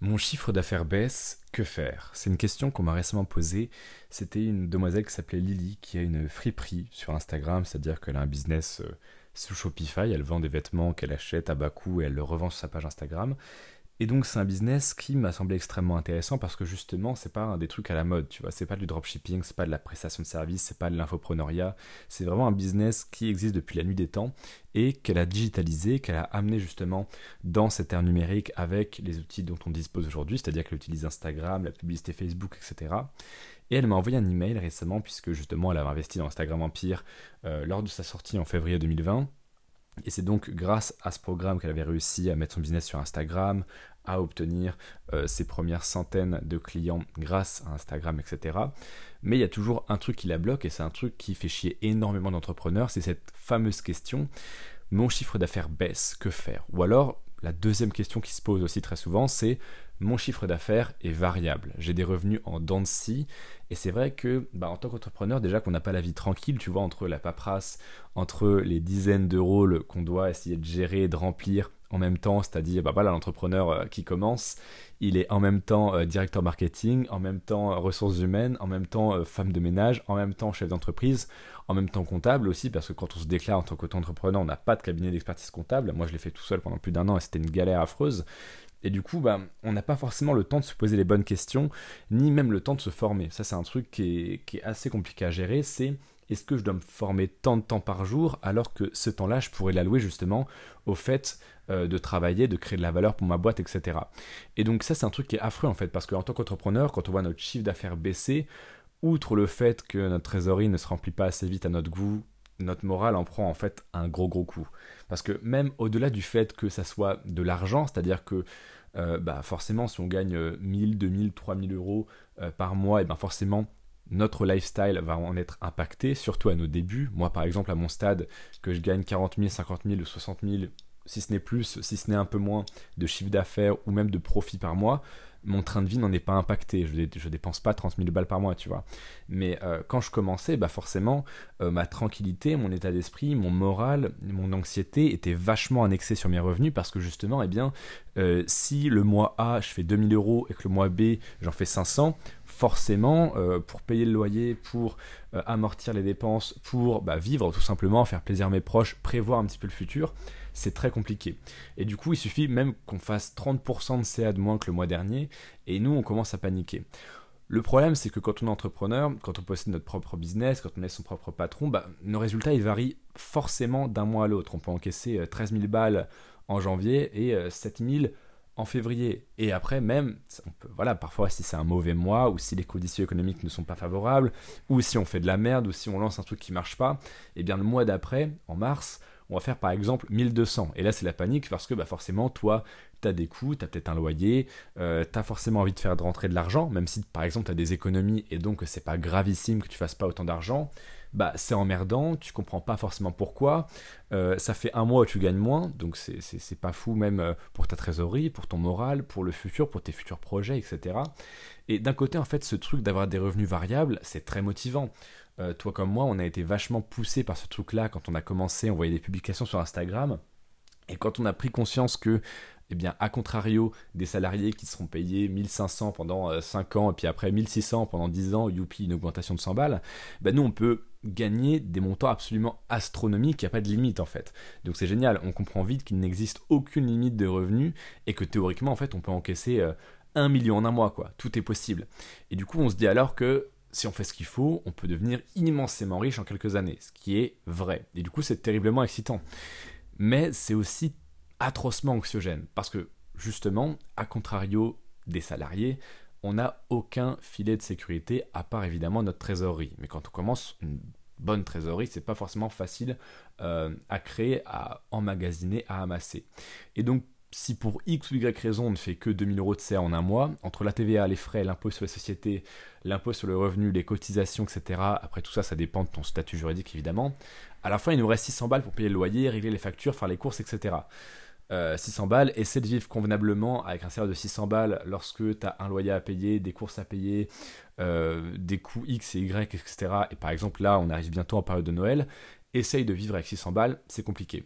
Mon chiffre d'affaires baisse, que faire? C'est une question qu'on m'a récemment posée. C'était une demoiselle qui s'appelait Lily, qui a une friperie sur Instagram, c'est-à-dire qu'elle a un business euh, sous Shopify, elle vend des vêtements qu'elle achète à bas coût et elle le revend sur sa page Instagram. Et donc c'est un business qui m'a semblé extrêmement intéressant parce que justement c'est pas un des trucs à la mode, tu vois, c'est pas du dropshipping, c'est pas de la prestation de service, c'est pas de l'infopreneuriat, c'est vraiment un business qui existe depuis la nuit des temps et qu'elle a digitalisé, qu'elle a amené justement dans cette ère numérique avec les outils dont on dispose aujourd'hui, c'est-à-dire qu'elle utilise Instagram, la publicité Facebook, etc. Et elle m'a envoyé un email récemment puisque justement elle avait investi dans Instagram Empire euh, lors de sa sortie en février 2020 et c'est donc grâce à ce programme qu'elle avait réussi à mettre son business sur Instagram, à obtenir euh, ses premières centaines de clients grâce à Instagram, etc. Mais il y a toujours un truc qui la bloque et c'est un truc qui fait chier énormément d'entrepreneurs, c'est cette fameuse question, mon chiffre d'affaires baisse, que faire? Ou alors, la deuxième question qui se pose aussi très souvent, c'est mon chiffre d'affaires est variable. J'ai des revenus en dents. Et c'est vrai que, bah, en tant qu'entrepreneur, déjà qu'on n'a pas la vie tranquille, tu vois, entre la paperasse, entre les dizaines de rôles qu'on doit essayer de gérer, de remplir en même temps, c'est-à-dire, bah voilà, l'entrepreneur euh, qui commence, il est en même temps euh, directeur marketing, en même temps euh, ressources humaines, en même temps femme de ménage, en même temps chef d'entreprise, en même temps comptable aussi, parce que quand on se déclare en tant qu'auto-entrepreneur, on n'a pas de cabinet d'expertise comptable. Moi, je l'ai fait tout seul pendant plus d'un an et c'était une galère affreuse. Et du coup, bah, on n'a pas forcément le temps de se poser les bonnes questions, ni même le temps de se former. Ça, c'est un truc qui est, assez compliqué à gérer. C'est est-ce que je dois me former tant de temps par jour, alors que ce temps-là, je pourrais l'allouer justement au fait euh, de travailler, de créer de la valeur pour ma boîte, etc. Et donc ça, c'est un truc qui est affreux en fait, parce qu'en tant qu'entrepreneur, quand on voit notre chiffre d'affaires baisser, outre le fait que notre trésorerie ne se remplit pas assez vite à notre goût, notre morale en prend en fait un gros gros coup. Parce que même au-delà du fait que ça soit de l'argent, c'est-à-dire que euh, bah forcément si on gagne 1000, 2000, 3000 euros euh, par mois, et ben forcément notre lifestyle va en être impacté, surtout à nos débuts. Moi par exemple à mon stade, que je gagne 40 000, 50 000, 60 000, si ce n'est plus, si ce n'est un peu moins de chiffre d'affaires ou même de profit par mois, mon train de vie n'en est pas impacté. Je, ne dépense pas 30 000 balles par mois, tu vois. Mais euh, quand je commençais, bah forcément, euh, ma tranquillité, mon état d'esprit, mon moral, mon anxiété étaient vachement annexés sur mes revenus parce que justement, eh bien, euh, si le mois A, je fais 2000 euros et que le mois B, j'en fais 500, forcément, pour payer le loyer, pour amortir les dépenses, pour bah, vivre tout simplement, faire plaisir à mes proches, prévoir un petit peu le futur, c'est très compliqué. Et du coup, il suffit même qu'on fasse 30% de CA de moins que le mois dernier, et nous, on commence à paniquer. Le problème, c'est que quand on est entrepreneur, quand on possède notre propre business, quand on est son propre patron, bah, nos résultats, ils varient forcément d'un mois à l'autre. On peut encaisser 13 euh, 000 balles en janvier et 7 euh, 000 en février. Et après, même, voilà, parfois, si c'est un mauvais mois, ou si les conditions économiques ne sont pas favorables, ou si on fait de la merde, ou si on lance un truc qui marche pas, eh bien le mois d'après, en mars, on va faire par exemple 1200. Et là, c'est la panique parce que bah, forcément, toi, tu as des coûts, tu as peut-être un loyer, euh, tu as forcément envie de faire rentrer de l'argent, même si par exemple tu as des économies et donc c'est pas gravissime que tu fasses pas autant d'argent. Bah, c'est emmerdant, tu comprends pas forcément pourquoi. Euh, ça fait un mois où tu gagnes moins, donc c'est pas fou même euh, pour ta trésorerie, pour ton moral, pour le futur, pour tes futurs projets, etc. Et d'un côté, en fait, ce truc d'avoir des revenus variables, c'est très motivant. Euh, toi comme moi, on a été vachement poussé par ce truc-là quand on a commencé, on voyait des publications sur Instagram. Et quand on a pris conscience que, eh bien, à contrario, des salariés qui seront payés 1500 pendant 5 euh, ans, et puis après 1600 pendant 10 ans, youpi, une augmentation de 100 balles, ben nous, on peut gagner des montants absolument astronomiques, il n'y a pas de limite en fait. Donc c'est génial, on comprend vite qu'il n'existe aucune limite de revenus, et que théoriquement, en fait, on peut encaisser... 1 euh, million en un mois, quoi. Tout est possible. Et du coup, on se dit alors que si on fait ce qu'il faut, on peut devenir immensément riche en quelques années, ce qui est vrai. Et du coup, c'est terriblement excitant. Mais c'est aussi atrocement anxiogène, parce que justement, à contrario des salariés, on n'a aucun filet de sécurité à part évidemment notre trésorerie. Mais quand on commence une bonne trésorerie, c'est pas forcément facile euh, à créer, à emmagasiner, à amasser. Et donc si pour X ou Y raison on ne fait que 2000 euros de CA en un mois, entre la TVA, les frais, l'impôt sur la société, l'impôt sur le revenu, les cotisations, etc., après tout ça, ça dépend de ton statut juridique évidemment, à la fin il nous reste 600 balles pour payer le loyer, régler les factures, faire les courses, etc. 600 euh, balles, essaie de vivre convenablement avec un salaire de 600 balles lorsque tu as un loyer à payer, des courses à payer, euh, des coûts X et Y, etc. Et par exemple là, on arrive bientôt en période de Noël, essaye de vivre avec 600 balles, c'est compliqué.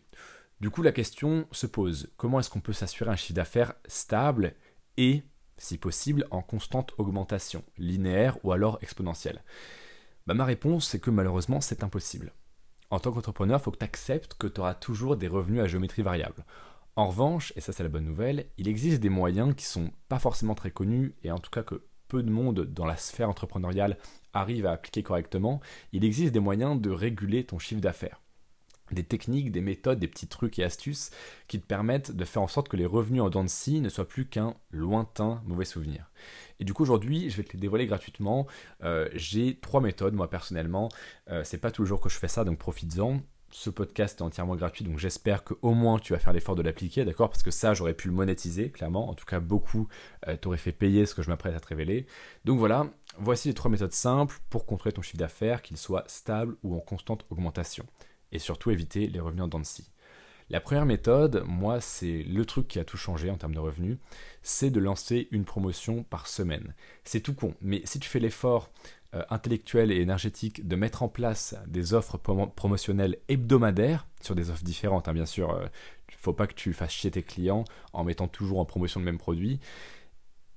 Du coup, la question se pose, comment est-ce qu'on peut s'assurer un chiffre d'affaires stable et si possible en constante augmentation, linéaire ou alors exponentielle? Bah, Ma réponse, c'est que malheureusement, c'est impossible. En tant qu'entrepreneur, il faut que tu acceptes que tu auras toujours des revenus à géométrie variable. En revanche, et ça c'est la bonne nouvelle, il existe des moyens qui sont pas forcément très connus, et en tout cas que peu de monde dans la sphère entrepreneuriale arrive à appliquer correctement, il existe des moyens de réguler ton chiffre d'affaires des techniques, des méthodes, des petits trucs et astuces qui te permettent de faire en sorte que les revenus en dents de scie ne soient plus qu'un lointain mauvais souvenir. Et du coup aujourd'hui, je vais te les dévoiler gratuitement. Euh, j'ai trois méthodes, moi personnellement. Euh, c'est pas tous les jours que je fais ça, donc profites-en. Ce podcast est entièrement gratuit, donc j'espère qu'au moins tu vas faire l'effort de l'appliquer, d'accord? Parce que ça, j'aurais pu le monétiser, clairement. En tout cas, beaucoup euh, t'auraient fait payer ce que je m'apprête à te révéler. Donc voilà, voici les trois méthodes simples pour contrôler ton chiffre d'affaires, qu'il soit stable ou en constante augmentation et surtout éviter les revenus en dents. La première méthode, moi, c'est le truc qui a tout changé en termes de revenus, c'est de lancer une promotion par semaine. C'est tout con, mais si tu fais l'effort euh, intellectuel et énergétique de mettre en place des offres promotionnelles hebdomadaires sur des offres différentes, hein, bien sûr, il ne faut pas que tu fasses chier tes clients en mettant toujours en promotion le même produit.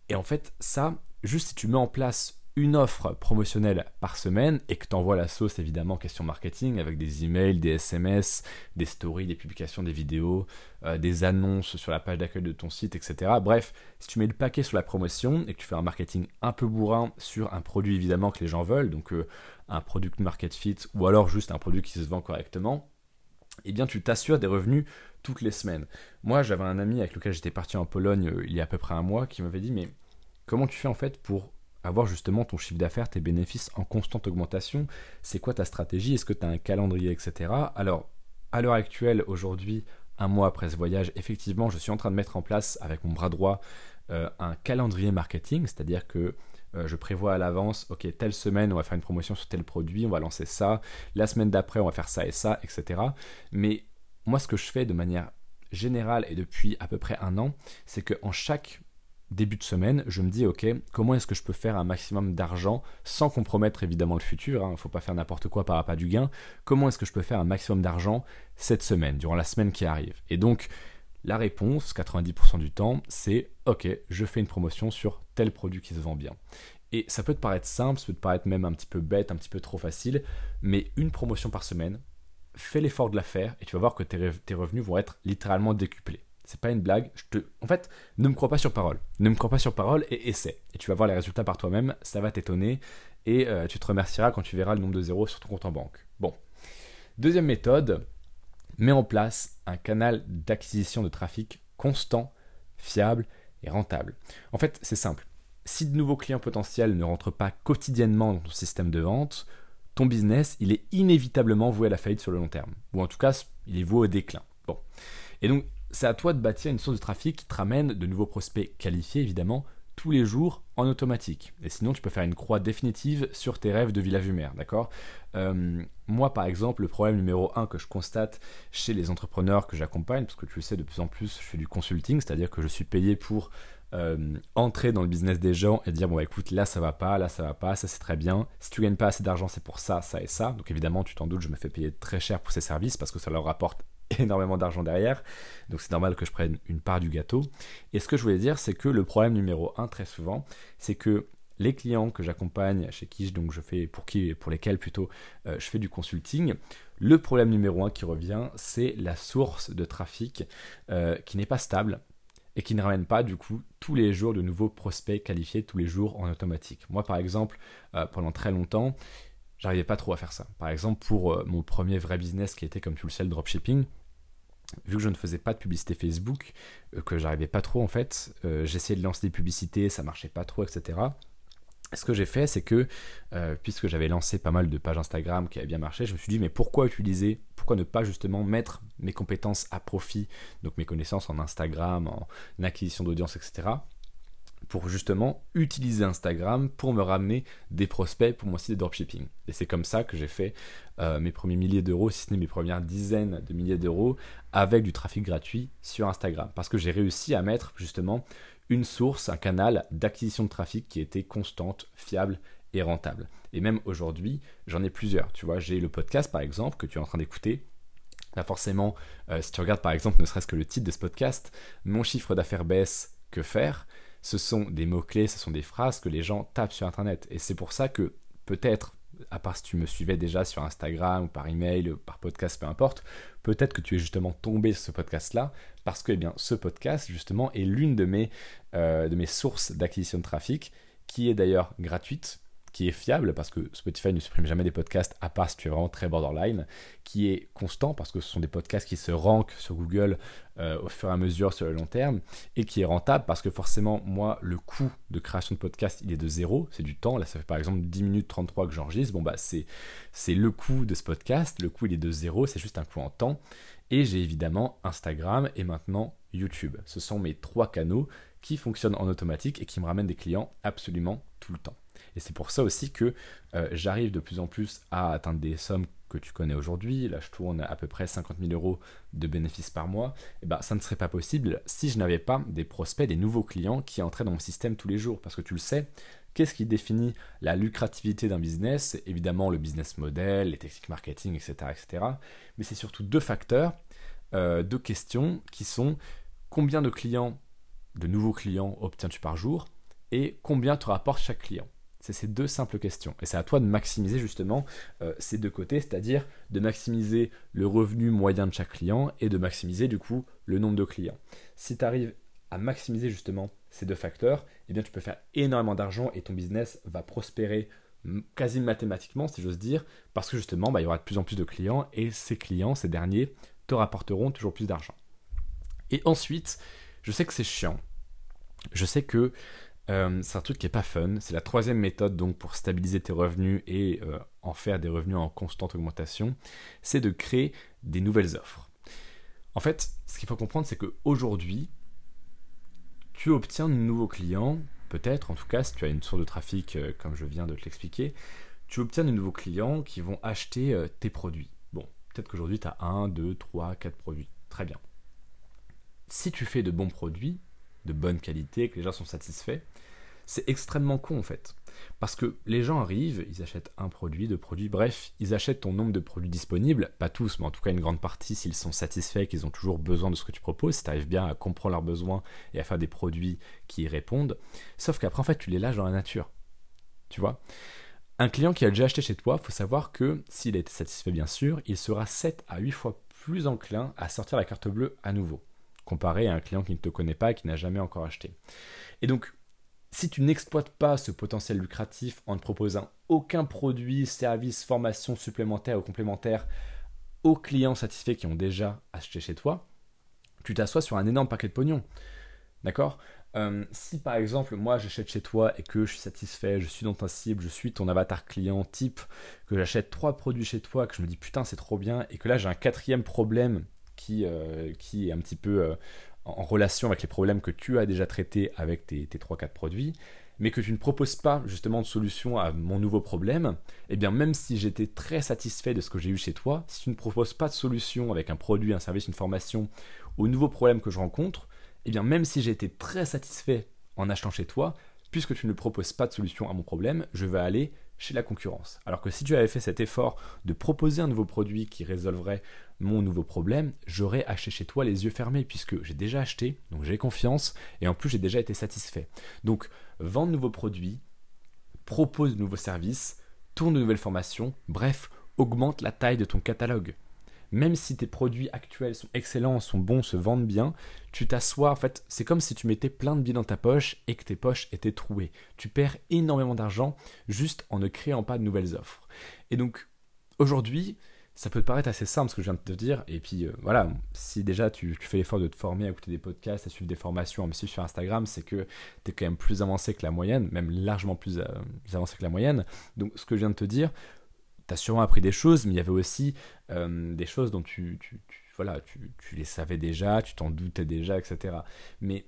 Et en fait, ça, juste si tu mets en place une offre promotionnelle par semaine et que tu envoies la sauce évidemment question marketing avec des emails, des SMS, des stories, des publications, des vidéos, euh, des annonces sur la page d'accueil de ton site, etc. Bref, si tu mets le paquet sur la promotion et que tu fais un marketing un peu bourrin sur un produit évidemment que les gens veulent, donc euh, un product market fit ou alors juste un produit qui se vend correctement, eh bien tu t'assures des revenus toutes les semaines. Moi j'avais un ami avec lequel j'étais parti en Pologne euh, il y a à peu près un mois qui m'avait dit mais comment tu fais en fait pour avoir justement ton chiffre d'affaires, tes bénéfices en constante augmentation. C'est quoi ta stratégie? Est-ce que tu as un calendrier, etc. Alors, à l'heure actuelle, aujourd'hui, un mois après ce voyage, effectivement, je suis en train de mettre en place avec mon bras droit euh, un calendrier marketing, c'est-à-dire que euh, je prévois à l'avance, ok, telle semaine, on va faire une promotion sur tel produit, on va lancer ça, la semaine d'après, on va faire ça et ça, etc. Mais moi, ce que je fais de manière générale et depuis à peu près un an, c'est qu'en chaque début de semaine, je me dis, ok, comment est-ce que je peux faire un maximum d'argent sans compromettre évidemment le futur, il hein, ne faut pas faire n'importe quoi par rapport du gain, comment est-ce que je peux faire un maximum d'argent cette semaine, durant la semaine qui arrive? Et donc, la réponse, 90% du temps, c'est, ok, je fais une promotion sur tel produit qui se vend bien. Et ça peut te paraître simple, ça peut te paraître même un petit peu bête, un petit peu trop facile, mais une promotion par semaine, fais l'effort de la faire et tu vas voir que tes revenus vont être littéralement décuplés. C'est pas une blague. Je te... En fait, ne me crois pas sur parole. Ne me crois pas sur parole et essaie. Et tu vas voir les résultats par toi-même. Ça va t'étonner. Et euh, tu te remercieras quand tu verras le nombre de zéros sur ton compte en banque. Bon. Deuxième méthode. Mets en place un canal d'acquisition de trafic constant, fiable et rentable. En fait, c'est simple. Si de nouveaux clients potentiels ne rentrent pas quotidiennement dans ton système de vente, ton business, il est inévitablement voué à la faillite sur le long terme. Ou en tout cas, il est voué au déclin. Bon. Et donc, c'est à toi de bâtir une source de trafic qui te ramène de nouveaux prospects qualifiés, évidemment, tous les jours en automatique. Et sinon, tu peux faire une croix définitive sur tes rêves de Villa Vumère, d'accord? Euh, Moi, par exemple, le problème numéro un que je constate chez les entrepreneurs que j'accompagne, parce que tu le sais, de plus en plus, je fais du consulting, c'est-à-dire que je suis payé pour euh, entrer dans le business des gens et dire bon bah, écoute là ça va pas, là ça va pas, ça c'est très bien. Si tu gagnes pas assez d'argent c'est pour ça, ça et ça. Donc évidemment tu t'en doutes je me fais payer très cher pour ces services parce que ça leur rapporte énormément d'argent derrière. Donc c'est normal que je prenne une part du gâteau. Et ce que je voulais dire, c'est que le problème numéro un, très souvent, c'est que les clients que j'accompagne, chez qui donc je fais, pour qui, pour lesquels plutôt euh, je fais du consulting, le problème numéro un qui revient, c'est la source de trafic euh, qui n'est pas stable et qui ne ramène pas du coup tous les jours de nouveaux prospects qualifiés tous les jours en automatique. Moi par exemple, euh, pendant très longtemps, j'arrivais pas trop à faire ça. Par exemple, pour euh, mon premier vrai business qui était, comme tu le sais, le dropshipping, vu que je ne faisais pas de publicité Facebook, euh, que j'arrivais pas trop en fait, euh, j'essayais de lancer des publicités, ça marchait pas trop, etc. Ce que j'ai fait, c'est que, puisque j'avais lancé pas mal de pages Instagram qui avaient bien marché, je me suis dit, mais pourquoi utiliser, pourquoi ne pas justement mettre mes compétences à profit, donc mes connaissances en Instagram, en acquisition d'audience, etc., pour justement utiliser Instagram pour me ramener des prospects pour mon site de dropshipping. Et c'est comme ça que j'ai fait euh, mes premiers milliers d'euros, si ce n'est mes premières dizaines de milliers d'euros, avec du trafic gratuit sur Instagram. Parce que j'ai réussi à mettre justement une source, un canal d'acquisition de trafic qui était constante, fiable et rentable. Et même aujourd'hui, j'en ai plusieurs. Tu vois, j'ai le podcast par exemple que tu es en train d'écouter. Là forcément, euh, si tu regardes par exemple ne serait-ce que le titre de ce podcast, mon chiffre d'affaires baisse, que faire? Ce sont des mots-clés, ce sont des phrases que les gens tapent sur Internet. Et c'est pour ça que peut-être, à part si tu me suivais déjà sur Instagram ou par email, ou par podcast, peu importe, peut-être que tu es justement tombé sur ce podcast-là, parce que eh ce podcast, justement, est l'une de euh, de mes sources d'acquisition de trafic, qui est d'ailleurs gratuite qui est fiable parce que Spotify ne supprime jamais des podcasts à part si tu es vraiment très borderline, qui est constant parce que ce sont des podcasts qui se rankent sur Google euh, au fur et à mesure sur le long terme et qui est rentable parce que forcément moi le coût de création de podcast il est de zéro, c'est du temps, là ça fait par exemple 10 minutes 33 que j'enregistre, bon bah c'est, c'est le coût de ce podcast, le coût il est de zéro, c'est juste un coût en temps et j'ai évidemment Instagram et maintenant YouTube. Ce sont mes trois canaux qui fonctionnent en automatique et qui me ramènent des clients absolument tout le temps. Et c'est pour ça aussi que euh, j'arrive de plus en plus à atteindre des sommes que tu connais aujourd'hui. Là, je tourne à peu près 50 000 euros de bénéfices par mois. Et eh ben, ça ne serait pas possible si je n'avais pas des prospects, des nouveaux clients qui entraient dans mon système tous les jours. Parce que tu le sais, Qu'est-ce qui définit la lucrativité d'un business? Évidemment, le business model, les techniques marketing, etc. etc. Mais c'est surtout deux facteurs, euh, deux questions qui sont combien de clients, de nouveaux clients obtiens-tu par jour? Et combien te rapporte chaque client? C'est ces deux simples questions. Et c'est à toi de maximiser justement euh, ces deux côtés, c'est-à-dire de maximiser le revenu moyen de chaque client et de maximiser du coup le nombre de clients. Si tu arrives à maximiser justement ces deux facteurs, eh bien tu peux faire énormément d'argent et ton business va prospérer quasi mathématiquement, si j'ose dire, parce que justement, bah, il y aura de plus en plus de clients et ces clients, ces derniers, te rapporteront toujours plus d'argent. Et ensuite, je sais que c'est chiant. Je sais que euh, c'est un truc qui est pas fun. C'est la troisième méthode donc pour stabiliser tes revenus et euh, en faire des revenus en constante augmentation, c'est de créer des nouvelles offres. En fait, ce qu'il faut comprendre, c'est qu'aujourd'hui, tu obtiens de nouveaux clients, peut-être, en tout cas, si tu as une source de trafic euh, comme je viens de te l'expliquer, tu obtiens de nouveaux clients qui vont acheter tes produits. Bon, peut-être qu'aujourd'hui, tu as 1, 2, 3, 4 produits. Très bien. Si tu fais de bons produits, de bonne qualité, que les gens sont satisfaits, c'est extrêmement con en fait. Parce que les gens arrivent, ils achètent un produit, deux produits, bref, ils achètent ton nombre de produits disponibles, pas tous, mais en tout cas une grande partie s'ils sont satisfaits, qu'ils ont toujours besoin de ce que tu proposes, si tu arrives bien à comprendre leurs besoins et à faire des produits qui y répondent. Sauf qu'après, en fait, tu les lâches dans la nature. Tu vois? Un client qui a déjà acheté chez toi, faut savoir que s'il a été satisfait, bien sûr, il sera 7 à 8 fois plus enclin à sortir la carte bleue à nouveau comparé à un client qui ne te connaît pas et qui n'a jamais encore acheté. Et donc, si tu n'exploites pas ce potentiel lucratif en ne proposant aucun produit, service, formation supplémentaire ou complémentaire aux clients satisfaits qui ont déjà acheté chez toi, tu t'assois sur un énorme paquet de pognon. D'accord? Euh, Si par exemple moi j'achète chez toi et que je suis satisfait, je suis dans ta cible, je suis ton avatar client type, que j'achète trois produits chez toi, que je me dis putain c'est trop bien, et que là j'ai un quatrième problème qui, euh, qui est un petit peu euh, en relation avec les problèmes que tu as déjà traités avec tes, tes 3-4 produits, mais que tu ne proposes pas justement de solution à mon nouveau problème, eh bien même si j'étais très satisfait de ce que j'ai eu chez toi, si tu ne proposes pas de solution avec un produit, un service, une formation au nouveau problème que je rencontre, eh bien même si j'ai été très satisfait en achetant chez toi, puisque tu ne proposes pas de solution à mon problème, je vais aller chez la concurrence. Alors que si tu avais fait cet effort de proposer un nouveau produit qui résolverait mon nouveau problème, j'aurais acheté chez toi les yeux fermés puisque j'ai déjà acheté, donc j'ai confiance et en plus j'ai déjà été satisfait. Donc vends de nouveaux produits, propose de nouveaux services, tourne de nouvelles formations, bref, augmente la taille de ton catalogue même si tes produits actuels sont excellents, sont bons, se vendent bien, tu t'assois, en fait, c'est comme si tu mettais plein de billets dans ta poche et que tes poches étaient trouées. Tu perds énormément d'argent juste en ne créant pas de nouvelles offres. Et donc, aujourd'hui, ça peut te paraître assez simple ce que je viens de te dire. Et puis euh, voilà, si déjà tu, fais l'effort de te former, à écouter des podcasts, à suivre des formations, à me suivre sur Instagram, c'est que tu es quand même plus avancé que la moyenne, même largement plus, euh, plus avancé que la moyenne. Donc ce que je viens de te dire, tu as sûrement appris des choses, mais il y avait aussi euh, des choses dont tu, voilà, tu, les savais déjà, tu t'en doutais déjà, etc. Mais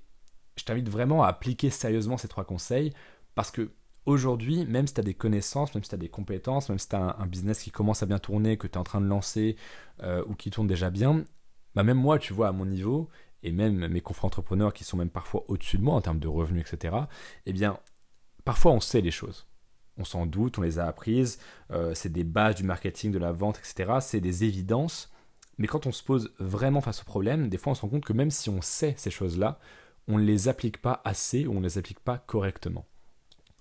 je t'invite vraiment à appliquer sérieusement ces trois conseils parce que aujourd'hui, même si tu as des connaissances, même si tu as des compétences, même si tu as un, business qui commence à bien tourner, que tu es en train de lancer euh, ou qui tourne déjà bien, bah même moi, tu vois, à mon niveau, et même mes confrères entrepreneurs qui sont même parfois au-dessus de moi en termes de revenus, etc., eh bien, parfois on sait les choses on s'en doute, on les a apprises, euh, c'est des bases du marketing, de la vente, etc. C'est des évidences. Mais quand on se pose vraiment face au problème, des fois on se rend compte que même si on sait ces choses-là, on ne les applique pas assez ou on ne les applique pas correctement.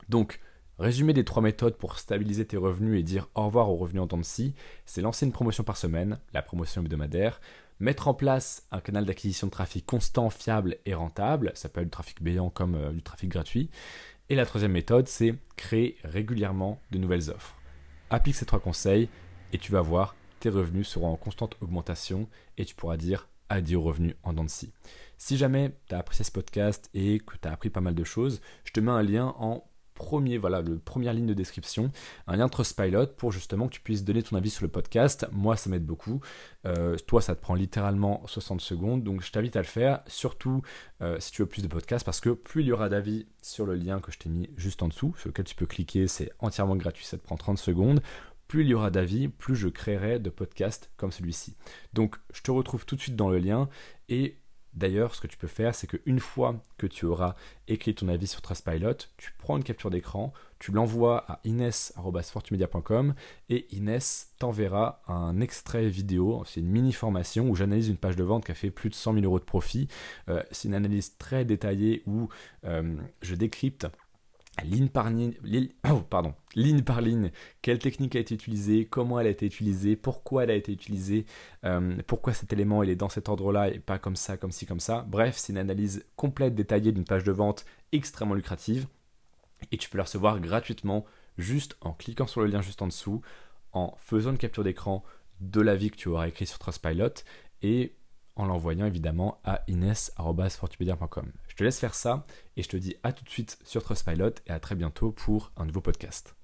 Donc, résumé des trois méthodes pour stabiliser tes revenus et dire au revoir aux revenus en temps de scie, c'est lancer une promotion par semaine, la promotion hebdomadaire, mettre en place un canal d'acquisition de trafic constant, fiable et rentable, ça peut être du trafic payant comme euh, du trafic gratuit, et la troisième méthode, c'est créer régulièrement de nouvelles offres. Applique ces trois conseils et tu vas voir, tes revenus seront en constante augmentation et tu pourras dire adieu aux revenus en dents de scie. Si jamais tu as apprécié ce podcast et que tu as appris pas mal de choses, je te mets un lien en premier, voilà, le première ligne de description, un lien Trustpilot pour justement que tu puisses donner ton avis sur le podcast. Moi, ça m'aide beaucoup. Euh, toi, ça te prend littéralement 60 secondes, donc je t'invite à le faire, surtout euh, si tu veux plus de podcasts, parce que plus il y aura d'avis sur le lien que je t'ai mis juste en dessous, sur lequel tu peux cliquer, c'est entièrement gratuit, ça te prend 30 secondes. Plus il y aura d'avis, plus je créerai de podcasts comme celui-ci. Donc, je te retrouve tout de suite dans le lien et D'ailleurs, ce que tu peux faire, c'est qu'une fois que tu auras écrit ton avis sur Trustpilot, tu prends une capture d'écran, tu l'envoies à ines.fortumedia.com et Inès t'enverra un extrait vidéo, c'est une mini formation où j'analyse une page de vente qui a fait plus de 100 000 euros de profit. Euh, c'est une analyse très détaillée où euh, je décrypte ligne par ligne, oh, ligne par ligne, quelle technique a été utilisée, comment elle a été utilisée, pourquoi elle a été utilisée, euh, pourquoi cet élément il est dans cet ordre-là et pas comme ça, comme ci, comme ça. Bref, c'est une analyse complète, détaillée d'une page de vente extrêmement lucrative et tu peux la recevoir gratuitement juste en cliquant sur le lien juste en dessous, en faisant une capture d'écran de l'avis que tu auras écrit sur Trustpilot et en l'envoyant évidemment à ines.fortupedia.com. Je te laisse faire ça et je te dis à tout de suite sur Trustpilot et à très bientôt pour un nouveau podcast.